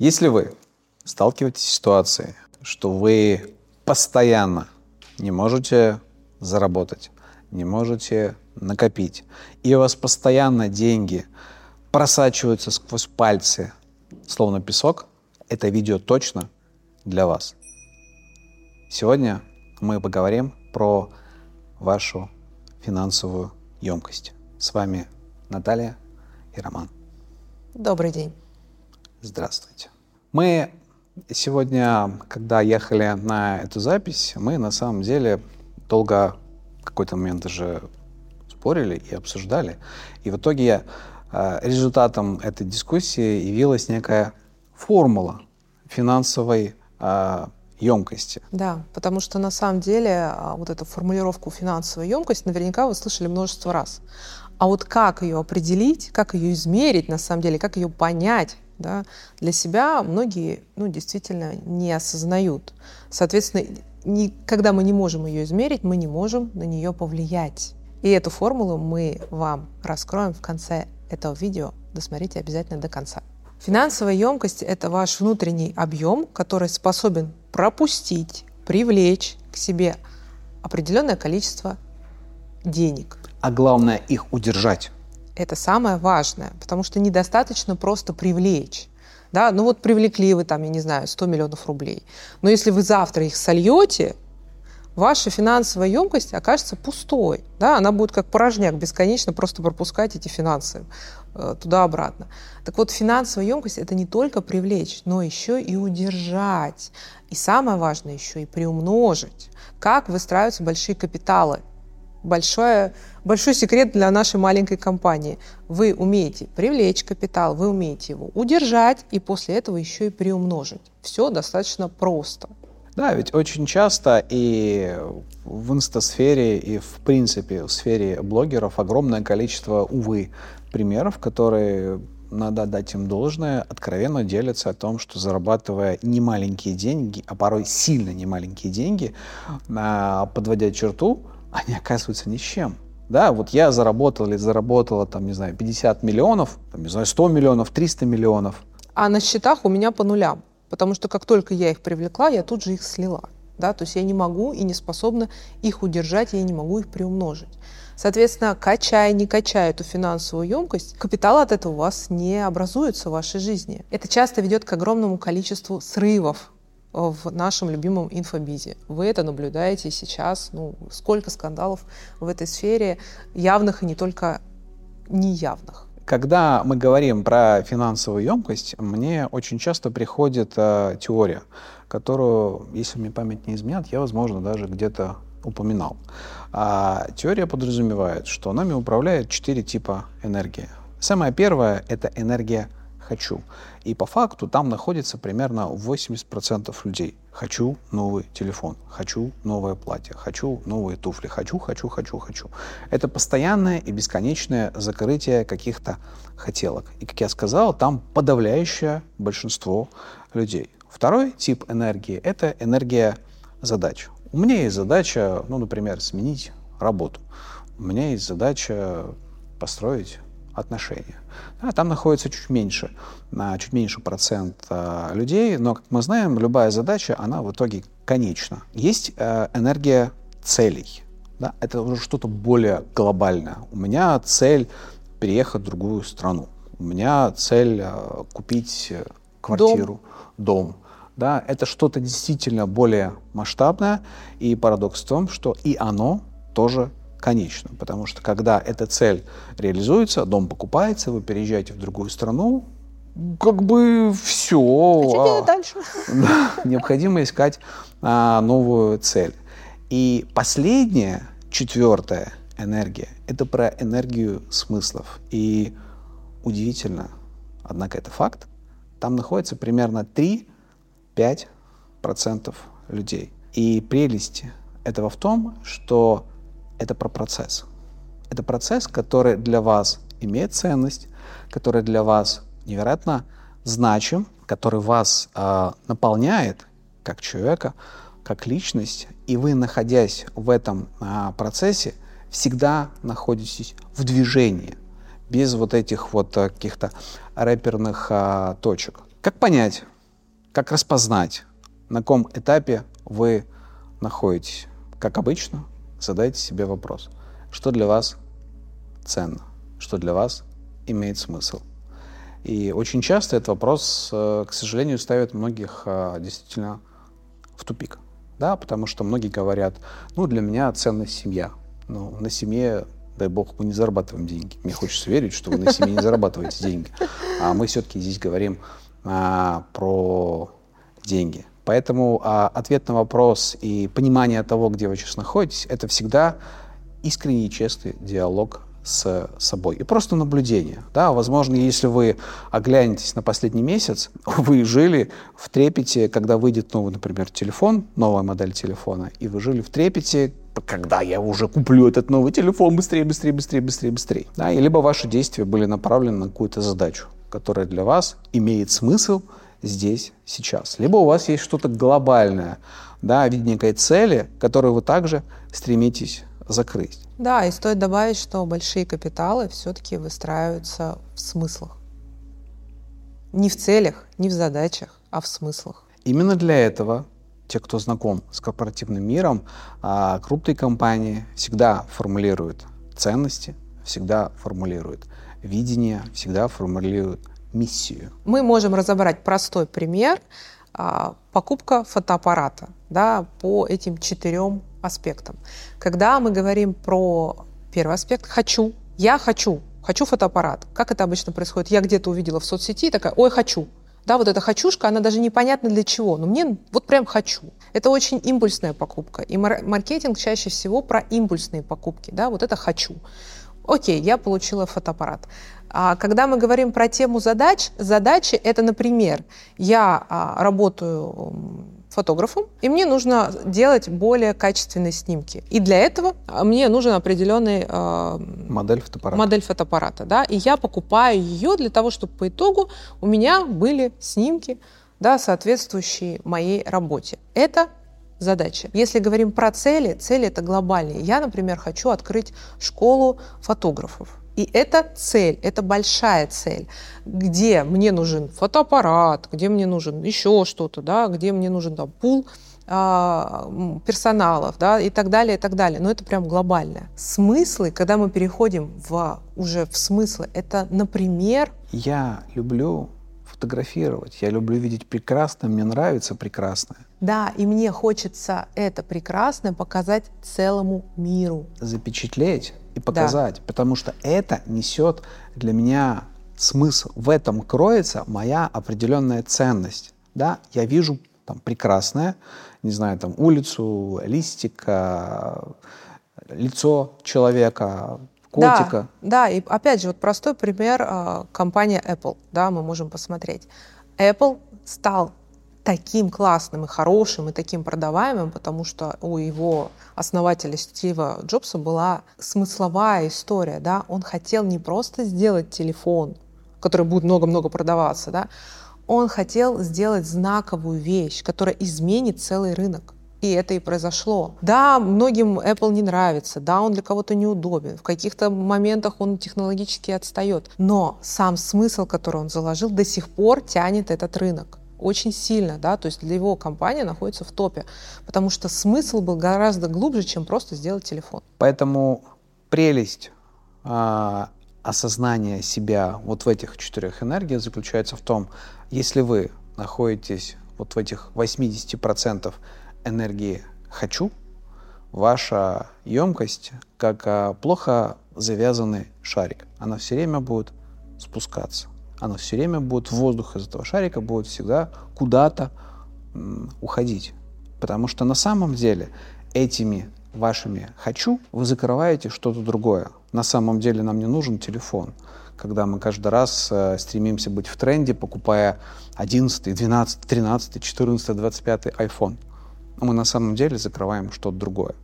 Если вы сталкиваетесь с ситуацией, что вы постоянно не можете заработать, не можете накопить, и у вас постоянно деньги просачиваются сквозь пальцы, словно песок, это видео точно для вас. Сегодня мы поговорим про вашу финансовую емкость. С вами Наталья и Роман. Добрый день. Здравствуйте. Мы сегодня, когда ехали на эту запись, мы на самом деле долго в какой-то момент даже спорили и обсуждали. И в итоге э, результатом этой дискуссии явилась некая формула финансовой э, емкости. Да, потому что на самом деле а, вот эту формулировку финансовая емкость наверняка вы слышали множество раз. А вот как ее определить, как ее измерить на самом деле, как ее понять, да, для себя многие ну, действительно не осознают. Соответственно, ни, когда мы не можем ее измерить, мы не можем на нее повлиять. И эту формулу мы вам раскроем в конце этого видео. Досмотрите обязательно до конца. Финансовая емкость – это ваш внутренний объем, который способен пропустить, привлечь к себе определенное количество денег. А главное их удержать. Это самое важное, потому что недостаточно просто привлечь. Да, ну вот привлекли вы там, я не знаю, 100 миллионов рублей. Но если вы завтра их сольете, ваша финансовая емкость окажется пустой. Да? Она будет как порожняк, бесконечно просто пропускать эти финансы э, туда-обратно. Так вот, финансовая емкость – это не только привлечь, но еще и удержать. И самое важное еще и приумножить. Как выстраиваются большие капиталы. Большое, большой секрет для нашей маленькой компании. Вы умеете привлечь капитал, вы умеете его удержать и после этого еще и приумножить. Все достаточно просто. Да, ведь очень часто и в инстасфере, и в принципе в сфере блогеров огромное количество, увы, примеров, которые надо дать им должное, откровенно делятся о том, что зарабатывая немаленькие деньги, а порой сильно немаленькие деньги, подводя черту, они оказываются ни чем. Да, вот я заработал или заработала, там, не знаю, 50 миллионов, там, не знаю, 100 миллионов, 300 миллионов. А на счетах у меня по нулям потому что как только я их привлекла, я тут же их слила. Да? То есть я не могу и не способна их удержать, я не могу их приумножить. Соответственно, качая, не качая эту финансовую емкость, капитал от этого у вас не образуется в вашей жизни. Это часто ведет к огромному количеству срывов в нашем любимом инфобизе. Вы это наблюдаете сейчас. Ну, сколько скандалов в этой сфере, явных и не только неявных. Когда мы говорим про финансовую емкость, мне очень часто приходит э, теория, которую, если мне память не изменяет, я, возможно, даже где-то упоминал. А теория подразумевает, что нами управляет четыре типа энергии. Самая первая — это энергия «хочу». И по факту там находится примерно 80% людей. Хочу новый телефон, хочу новое платье, хочу новые туфли, хочу, хочу, хочу, хочу. Это постоянное и бесконечное закрытие каких-то хотелок. И, как я сказал, там подавляющее большинство людей. Второй тип энергии – это энергия задач. У меня есть задача, ну, например, сменить работу. У меня есть задача построить отношения. Да, там находится чуть меньше, чуть меньше процент а, людей, но, как мы знаем, любая задача, она в итоге конечна. Есть э, энергия целей. Да, это уже что-то более глобальное. У меня цель переехать в другую страну. У меня цель э, купить э, квартиру, дом. дом. Да, это что-то действительно более масштабное. И парадокс в том, что и оно тоже конечно, потому что когда эта цель реализуется, дом покупается, вы переезжаете в другую страну, как бы все. А, дальше? Да, необходимо искать а, новую цель. И последняя, четвертая энергия, это про энергию смыслов. И удивительно, однако это факт, там находится примерно 3-5% людей. И прелесть этого в том, что это про процесс. Это процесс, который для вас имеет ценность, который для вас невероятно значим, который вас э, наполняет как человека, как личность, и вы, находясь в этом э, процессе, всегда находитесь в движении, без вот этих вот каких-то рэперных э, точек. Как понять, как распознать, на каком этапе вы находитесь? Как обычно, задайте себе вопрос, что для вас ценно, что для вас имеет смысл. И очень часто этот вопрос, э, к сожалению, ставит многих э, действительно в тупик. Да, потому что многие говорят, ну, для меня ценность семья. Ну, на семье, дай бог, мы не зарабатываем деньги. Мне хочется верить, что вы на семье не зарабатываете деньги. А мы все-таки здесь говорим а, про деньги. Поэтому а, ответ на вопрос и понимание того, где вы сейчас находитесь, это всегда искренний и честный диалог с собой. И просто наблюдение. Да? Возможно, если вы оглянетесь на последний месяц, вы жили в трепете, когда выйдет новый, например, телефон, новая модель телефона, и вы жили в трепете, когда я уже куплю этот новый телефон быстрее, быстрее, быстрее, быстрее, быстрее. Да? И либо ваши действия были направлены на какую-то задачу, которая для вас имеет смысл здесь, сейчас. Либо у вас есть что-то глобальное, да, в виде некой цели, которую вы также стремитесь закрыть. Да, и стоит добавить, что большие капиталы все-таки выстраиваются в смыслах. Не в целях, не в задачах, а в смыслах. Именно для этого те, кто знаком с корпоративным миром, а, крупные компании всегда формулируют ценности, всегда формулируют видение, всегда формулируют миссию. Мы можем разобрать простой пример а, покупка фотоаппарата да, по этим четырем аспектам. Когда мы говорим про первый аспект «хочу», я хочу, хочу фотоаппарат. Как это обычно происходит? Я где-то увидела в соцсети и такая «ой, хочу». Да, вот эта хочушка, она даже непонятна для чего, но мне вот прям хочу. Это очень импульсная покупка. И маркетинг чаще всего про импульсные покупки. Да, вот это хочу. Окей, я получила фотоаппарат. А когда мы говорим про тему задач, задачи это, например, я а, работаю фотографом, и мне нужно делать более качественные снимки. И для этого а, мне нужен определенный э, модель фотоаппарата. Модель фотоаппарата, да, и я покупаю ее для того, чтобы по итогу у меня были снимки, да, соответствующие моей работе. Это задача. Если говорим про цели, цели это глобальные. Я, например, хочу открыть школу фотографов. И это цель, это большая цель, где мне нужен фотоаппарат, где мне нужен еще что-то, да, где мне нужен там, пул а, персоналов, да, и так далее, и так далее. Но это прям глобальное. Смыслы, когда мы переходим в, уже в смыслы, это, например... Я люблю фотографировать, я люблю видеть прекрасное, мне нравится прекрасное. Да, и мне хочется это прекрасное показать целому миру. Запечатлеть и показать, да. потому что это несет для меня смысл. В этом кроется моя определенная ценность. Да, я вижу там прекрасное, не знаю, там улицу, листика, лицо человека, котика. Да, да, и опять же, вот простой пример, а, компания Apple, да, мы можем посмотреть. Apple стал таким классным и хорошим, и таким продаваемым, потому что у его основателя Стива Джобса была смысловая история, да, он хотел не просто сделать телефон, который будет много-много продаваться, да, он хотел сделать знаковую вещь, которая изменит целый рынок. И это и произошло. Да, многим Apple не нравится, да, он для кого-то неудобен, в каких-то моментах он технологически отстает, но сам смысл, который он заложил, до сих пор тянет этот рынок очень сильно, да, то есть для его компания находится в топе, потому что смысл был гораздо глубже, чем просто сделать телефон. Поэтому прелесть а, осознания себя вот в этих четырех энергиях заключается в том, если вы находитесь вот в этих 80% энергии «хочу», ваша емкость как а, плохо завязанный шарик. Она все время будет спускаться оно все время будет, воздух из этого шарика будет всегда куда-то уходить. Потому что на самом деле этими вашими «хочу» вы закрываете что-то другое. На самом деле нам не нужен телефон, когда мы каждый раз э, стремимся быть в тренде, покупая 11, 12, 13, 14, 25 iPhone. Но мы на самом деле закрываем что-то другое.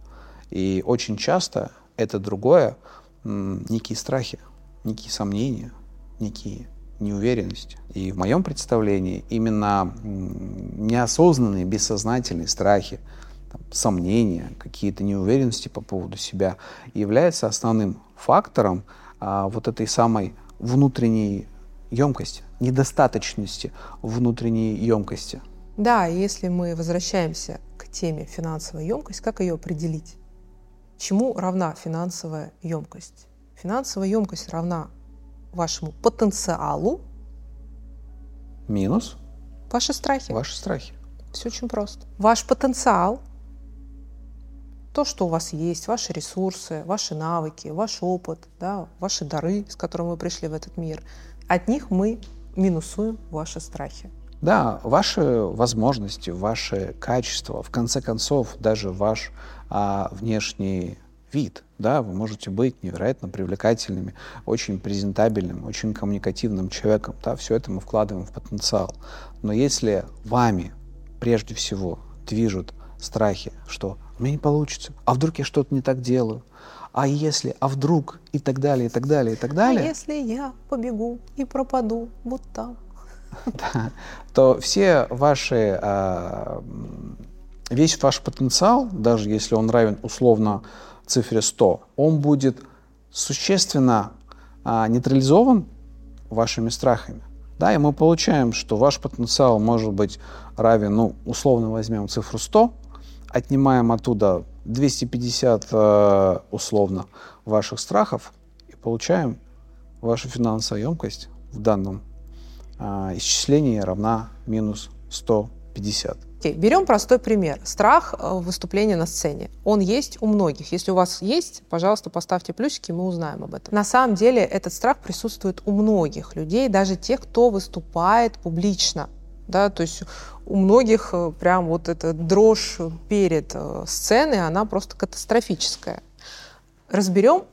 И очень часто это другое некие страхи, некие сомнения, некие неуверенность. И в моем представлении именно неосознанные, бессознательные страхи, там, сомнения, какие-то неуверенности по поводу себя являются основным фактором а, вот этой самой внутренней емкости, недостаточности внутренней емкости. Да, если мы возвращаемся теме финансовая емкость, как ее определить? Чему равна финансовая емкость? Финансовая емкость равна вашему потенциалу. Минус? Ваши страхи. Ваши страхи. Все очень просто. Ваш потенциал, то, что у вас есть, ваши ресурсы, ваши навыки, ваш опыт, да, ваши дары, с которыми вы пришли в этот мир, от них мы минусуем ваши страхи. Да, ваши возможности, ваши качества, в конце концов, даже ваш а, внешний вид, да, вы можете быть невероятно привлекательными, очень презентабельным, очень коммуникативным человеком, да, все это мы вкладываем в потенциал. Но если вами прежде всего движут страхи, что у меня не получится, а вдруг я что-то не так делаю, а если, а вдруг, и так далее, и так далее, и так далее. А если я побегу и пропаду вот там? то все ваши, а, весь ваш потенциал, даже если он равен условно цифре 100, он будет существенно а, нейтрализован вашими страхами. Да, и мы получаем, что ваш потенциал может быть равен, ну, условно возьмем цифру 100, отнимаем оттуда 250 а, условно ваших страхов и получаем вашу финансовую емкость в данном исчисление равна минус 150. Okay. Берем простой пример. Страх э, выступления на сцене. Он есть у многих. Если у вас есть, пожалуйста, поставьте плюсики, мы узнаем об этом. На самом деле этот страх присутствует у многих людей, даже тех, кто выступает публично. Да, то есть у многих э, прям вот эта дрожь перед э, сценой, она просто катастрофическая. Разберем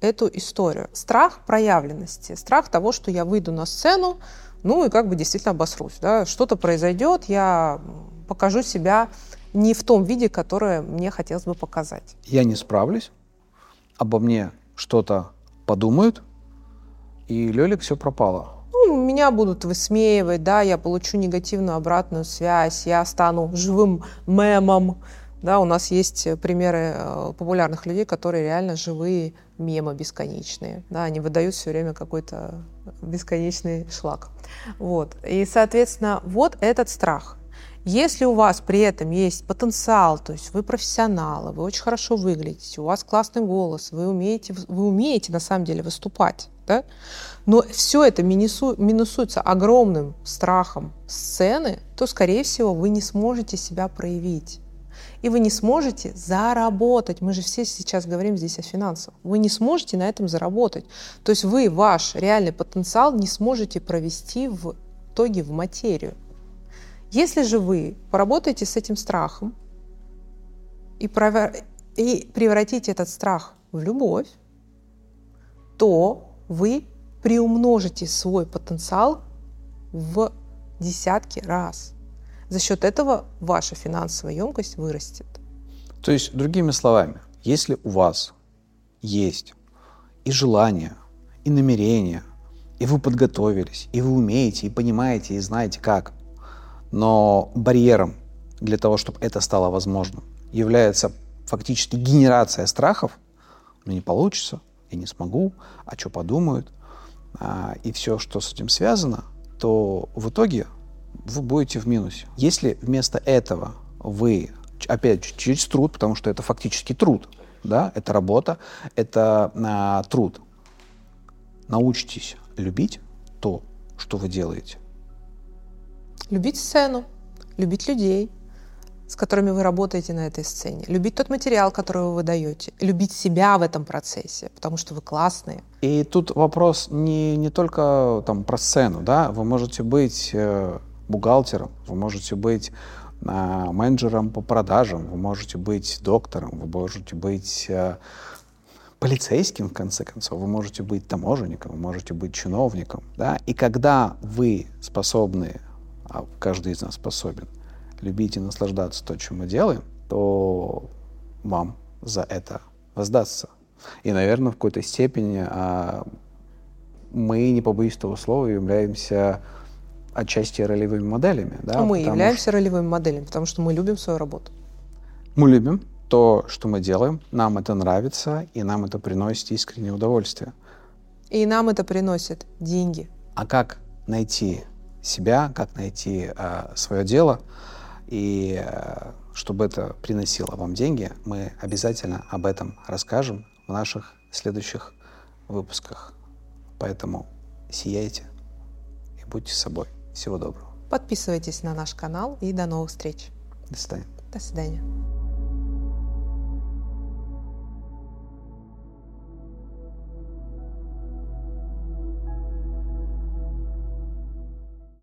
эту историю. Страх проявленности, страх того, что я выйду на сцену, ну и как бы действительно обосрусь. Да? Что-то произойдет, я покажу себя не в том виде, которое мне хотелось бы показать. Я не справлюсь, обо мне что-то подумают, и Лёлик все пропало. Ну, меня будут высмеивать, да, я получу негативную обратную связь, я стану живым мемом, да, у нас есть примеры э, популярных людей, которые реально живые мемы бесконечные. Да, они выдают все время какой-то бесконечный шлак. Вот. И, соответственно, вот этот страх. Если у вас при этом есть потенциал, то есть вы профессионалы, вы очень хорошо выглядите, у вас классный голос, вы умеете, вы умеете на самом деле выступать, да? но все это минусу, минусуется огромным страхом сцены, то, скорее всего, вы не сможете себя проявить и вы не сможете заработать. Мы же все сейчас говорим здесь о финансах. Вы не сможете на этом заработать. То есть вы ваш реальный потенциал не сможете провести в итоге в материю. Если же вы поработаете с этим страхом и, провер... и превратите этот страх в любовь, то вы приумножите свой потенциал в десятки раз. За счет этого ваша финансовая емкость вырастет. То есть, другими словами, если у вас есть и желание, и намерение, и вы подготовились, и вы умеете, и понимаете, и знаете как, но барьером для того, чтобы это стало возможным, является фактически генерация страхов, ну не получится, я не смогу, а что подумают, а, и все, что с этим связано, то в итоге вы будете в минусе. Если вместо этого вы, опять же, через труд, потому что это фактически труд, да, это работа, это а, труд, научитесь любить то, что вы делаете. Любить сцену, любить людей, с которыми вы работаете на этой сцене, любить тот материал, который вы выдаете, любить себя в этом процессе, потому что вы классные. И тут вопрос не, не только там, про сцену, да, вы можете быть э, бухгалтером, вы можете быть а, менеджером по продажам, вы можете быть доктором, вы можете быть а, полицейским, в конце концов, вы можете быть таможенником, вы можете быть чиновником. Да? И когда вы способны, а каждый из нас способен, любить и наслаждаться то, чем мы делаем, то вам за это воздастся. И, наверное, в какой-то степени а, мы, не побоюсь того слова, являемся отчасти ролевыми моделями. Да, мы являемся что... ролевыми моделями, потому что мы любим свою работу. Мы любим то, что мы делаем, нам это нравится, и нам это приносит искреннее удовольствие. И нам это приносит деньги. А как найти себя, как найти э, свое дело. И э, чтобы это приносило вам деньги, мы обязательно об этом расскажем в наших следующих выпусках. Поэтому сияйте и будьте собой. Всего доброго. Подписывайтесь на наш канал и до новых встреч. До свидания. До свидания.